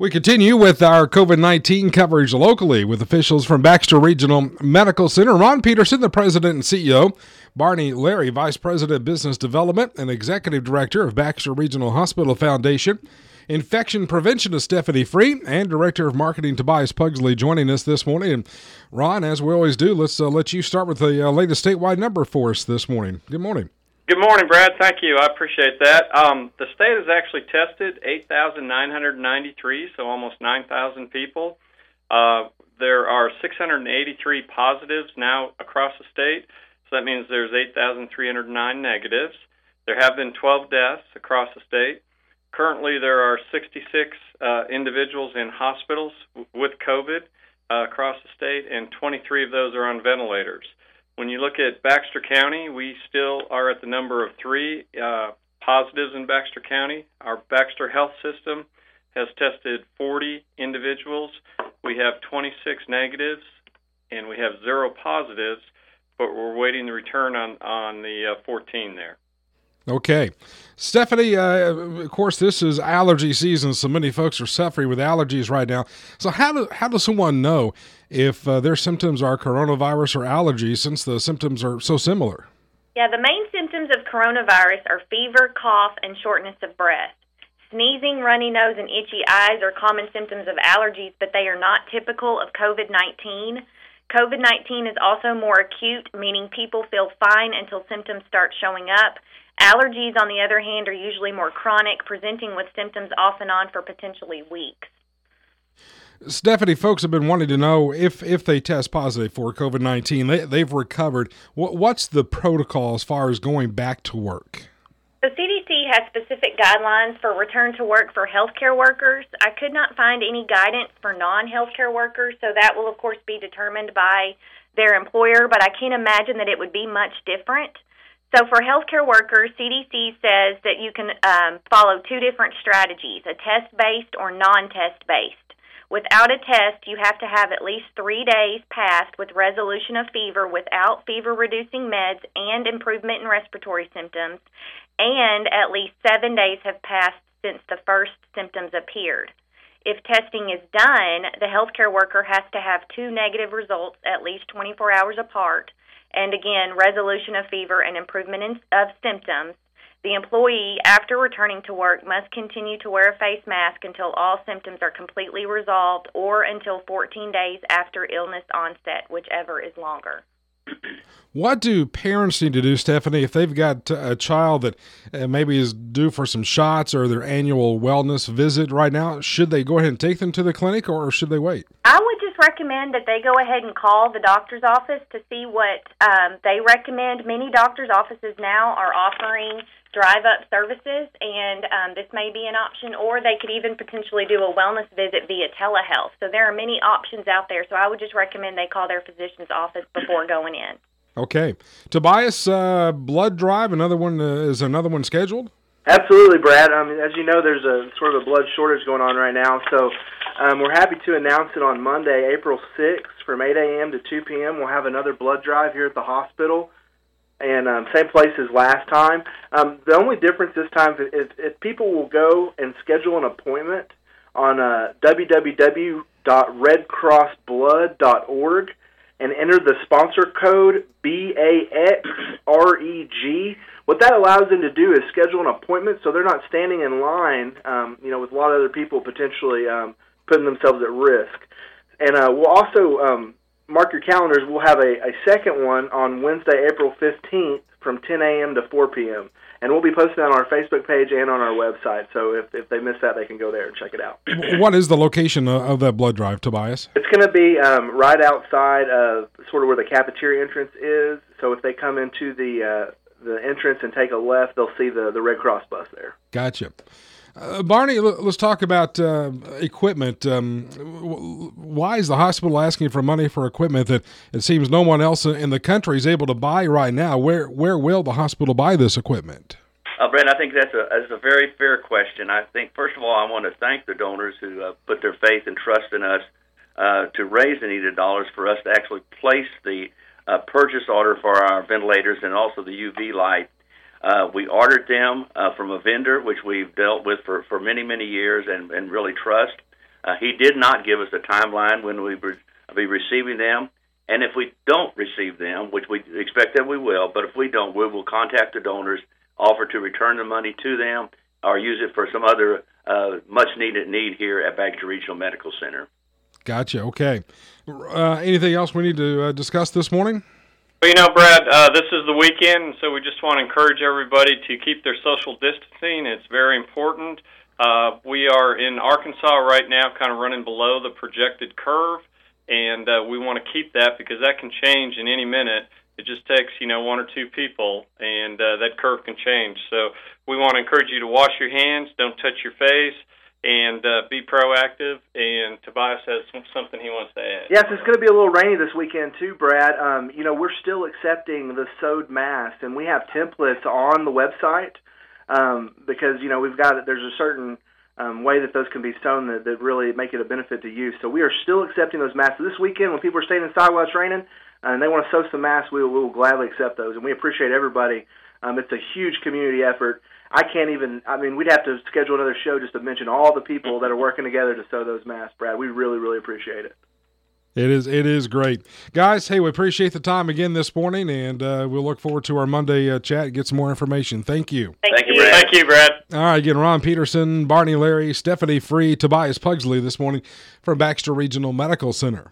We continue with our COVID 19 coverage locally with officials from Baxter Regional Medical Center. Ron Peterson, the president and CEO, Barney Larry, vice president of business development and executive director of Baxter Regional Hospital Foundation. Infection preventionist Stephanie Free, and director of marketing Tobias Pugsley joining us this morning. And Ron, as we always do, let's uh, let you start with the uh, latest statewide number for us this morning. Good morning. Good morning, Brad. Thank you. I appreciate that. Um, the state has actually tested 8,993, so almost 9,000 people. Uh, there are 683 positives now across the state, so that means there's 8,309 negatives. There have been 12 deaths across the state. Currently, there are 66 uh, individuals in hospitals w- with COVID uh, across the state, and 23 of those are on ventilators. When you look at Baxter County, we still are at the number of three uh, positives in Baxter County. Our Baxter Health System has tested 40 individuals. We have 26 negatives, and we have zero positives, but we're waiting the return on, on the uh, 14 there. Okay. Stephanie, uh, of course, this is allergy season, so many folks are suffering with allergies right now. So, how, do, how does someone know if uh, their symptoms are coronavirus or allergies since the symptoms are so similar? Yeah, the main symptoms of coronavirus are fever, cough, and shortness of breath. Sneezing, runny nose, and itchy eyes are common symptoms of allergies, but they are not typical of COVID 19. COVID 19 is also more acute, meaning people feel fine until symptoms start showing up. Allergies, on the other hand, are usually more chronic, presenting with symptoms off and on for potentially weeks. Stephanie, folks have been wanting to know if if they test positive for COVID nineteen, they, they've recovered. What, what's the protocol as far as going back to work? The CDC has specific guidelines for return to work for healthcare workers. I could not find any guidance for non-healthcare workers, so that will of course be determined by their employer. But I can't imagine that it would be much different. So for healthcare workers, CDC says that you can um, follow two different strategies: a test-based or non-test based. Without a test, you have to have at least three days passed with resolution of fever without fever reducing meds and improvement in respiratory symptoms, and at least seven days have passed since the first symptoms appeared. If testing is done, the healthcare worker has to have two negative results at least 24 hours apart, and again, resolution of fever and improvement in, of symptoms the employee, after returning to work, must continue to wear a face mask until all symptoms are completely resolved or until 14 days after illness onset, whichever is longer. What do parents need to do, Stephanie, if they've got a child that uh, maybe is due for some shots or their annual wellness visit right now? Should they go ahead and take them to the clinic or should they wait? I would recommend that they go ahead and call the doctor's office to see what um, they recommend. Many doctor's offices now are offering drive up services, and um, this may be an option, or they could even potentially do a wellness visit via telehealth. So there are many options out there. So I would just recommend they call their physician's office before going in. Okay, Tobias, uh, blood drive. Another one uh, is another one scheduled. Absolutely, Brad. I mean, as you know, there's a sort of a blood shortage going on right now. So um, we're happy to announce it on Monday, April 6th, from 8 a.m. to 2 p.m. We'll have another blood drive here at the hospital and um, same place as last time. Um, the only difference this time is if people will go and schedule an appointment on uh, www.redcrossblood.org and enter the sponsor code BAXREG. What that allows them to do is schedule an appointment so they're not standing in line, um, you know, with a lot of other people potentially um, putting themselves at risk. And uh, we'll also um, mark your calendars. We'll have a, a second one on Wednesday, April 15th from 10 a.m. to 4 p.m. And we'll be posting on our Facebook page and on our website. So if, if they miss that, they can go there and check it out. what is the location of that blood drive, Tobias? It's going to be um, right outside of sort of where the cafeteria entrance is. So if they come into the uh, the entrance and take a left, they'll see the, the Red Cross bus there. Gotcha. Uh, Barney, let's talk about uh, equipment. Um, why is the hospital asking for money for equipment that it seems no one else in the country is able to buy right now? Where where will the hospital buy this equipment? Uh, Brent, I think that's a that's a very fair question. I think first of all, I want to thank the donors who uh, put their faith and trust in us uh, to raise the needed dollars for us to actually place the uh, purchase order for our ventilators and also the UV light uh, we ordered them uh, from a vendor which we've dealt with for, for many, many years and, and really trust. Uh, he did not give us a timeline when we would be receiving them. And if we don't receive them, which we expect that we will, but if we don't, we will contact the donors, offer to return the money to them, or use it for some other uh, much needed need here at Baxter Regional Medical Center. Gotcha. Okay. Uh, anything else we need to uh, discuss this morning? Well, you know, Brad, uh, this is the weekend, so we just want to encourage everybody to keep their social distancing. It's very important. Uh, we are in Arkansas right now, kind of running below the projected curve, and uh, we want to keep that because that can change in any minute. It just takes, you know, one or two people, and uh, that curve can change. So we want to encourage you to wash your hands, don't touch your face, and uh, be proactive. And Tobias has something he wants to add. Yes, it's going to be a little rainy this weekend too, Brad. Um, you know, we're still accepting the sewed mask, and we have templates on the website um, because you know we've got there's a certain um, way that those can be sewn that, that really make it a benefit to use. So we are still accepting those masks. This weekend, when people are staying inside while it's raining and they want to sew some masks, we will, we will gladly accept those, and we appreciate everybody. Um, it's a huge community effort. I can't even. I mean, we'd have to schedule another show just to mention all the people that are working together to sew those masks, Brad. We really, really appreciate it. It is it is great, guys. Hey, we appreciate the time again this morning, and uh, we'll look forward to our Monday uh, chat. Get some more information. Thank you. Thank, Thank you, you. Brad. Thank you, Brad. All right, again, Ron Peterson, Barney Larry, Stephanie Free, Tobias Pugsley this morning from Baxter Regional Medical Center.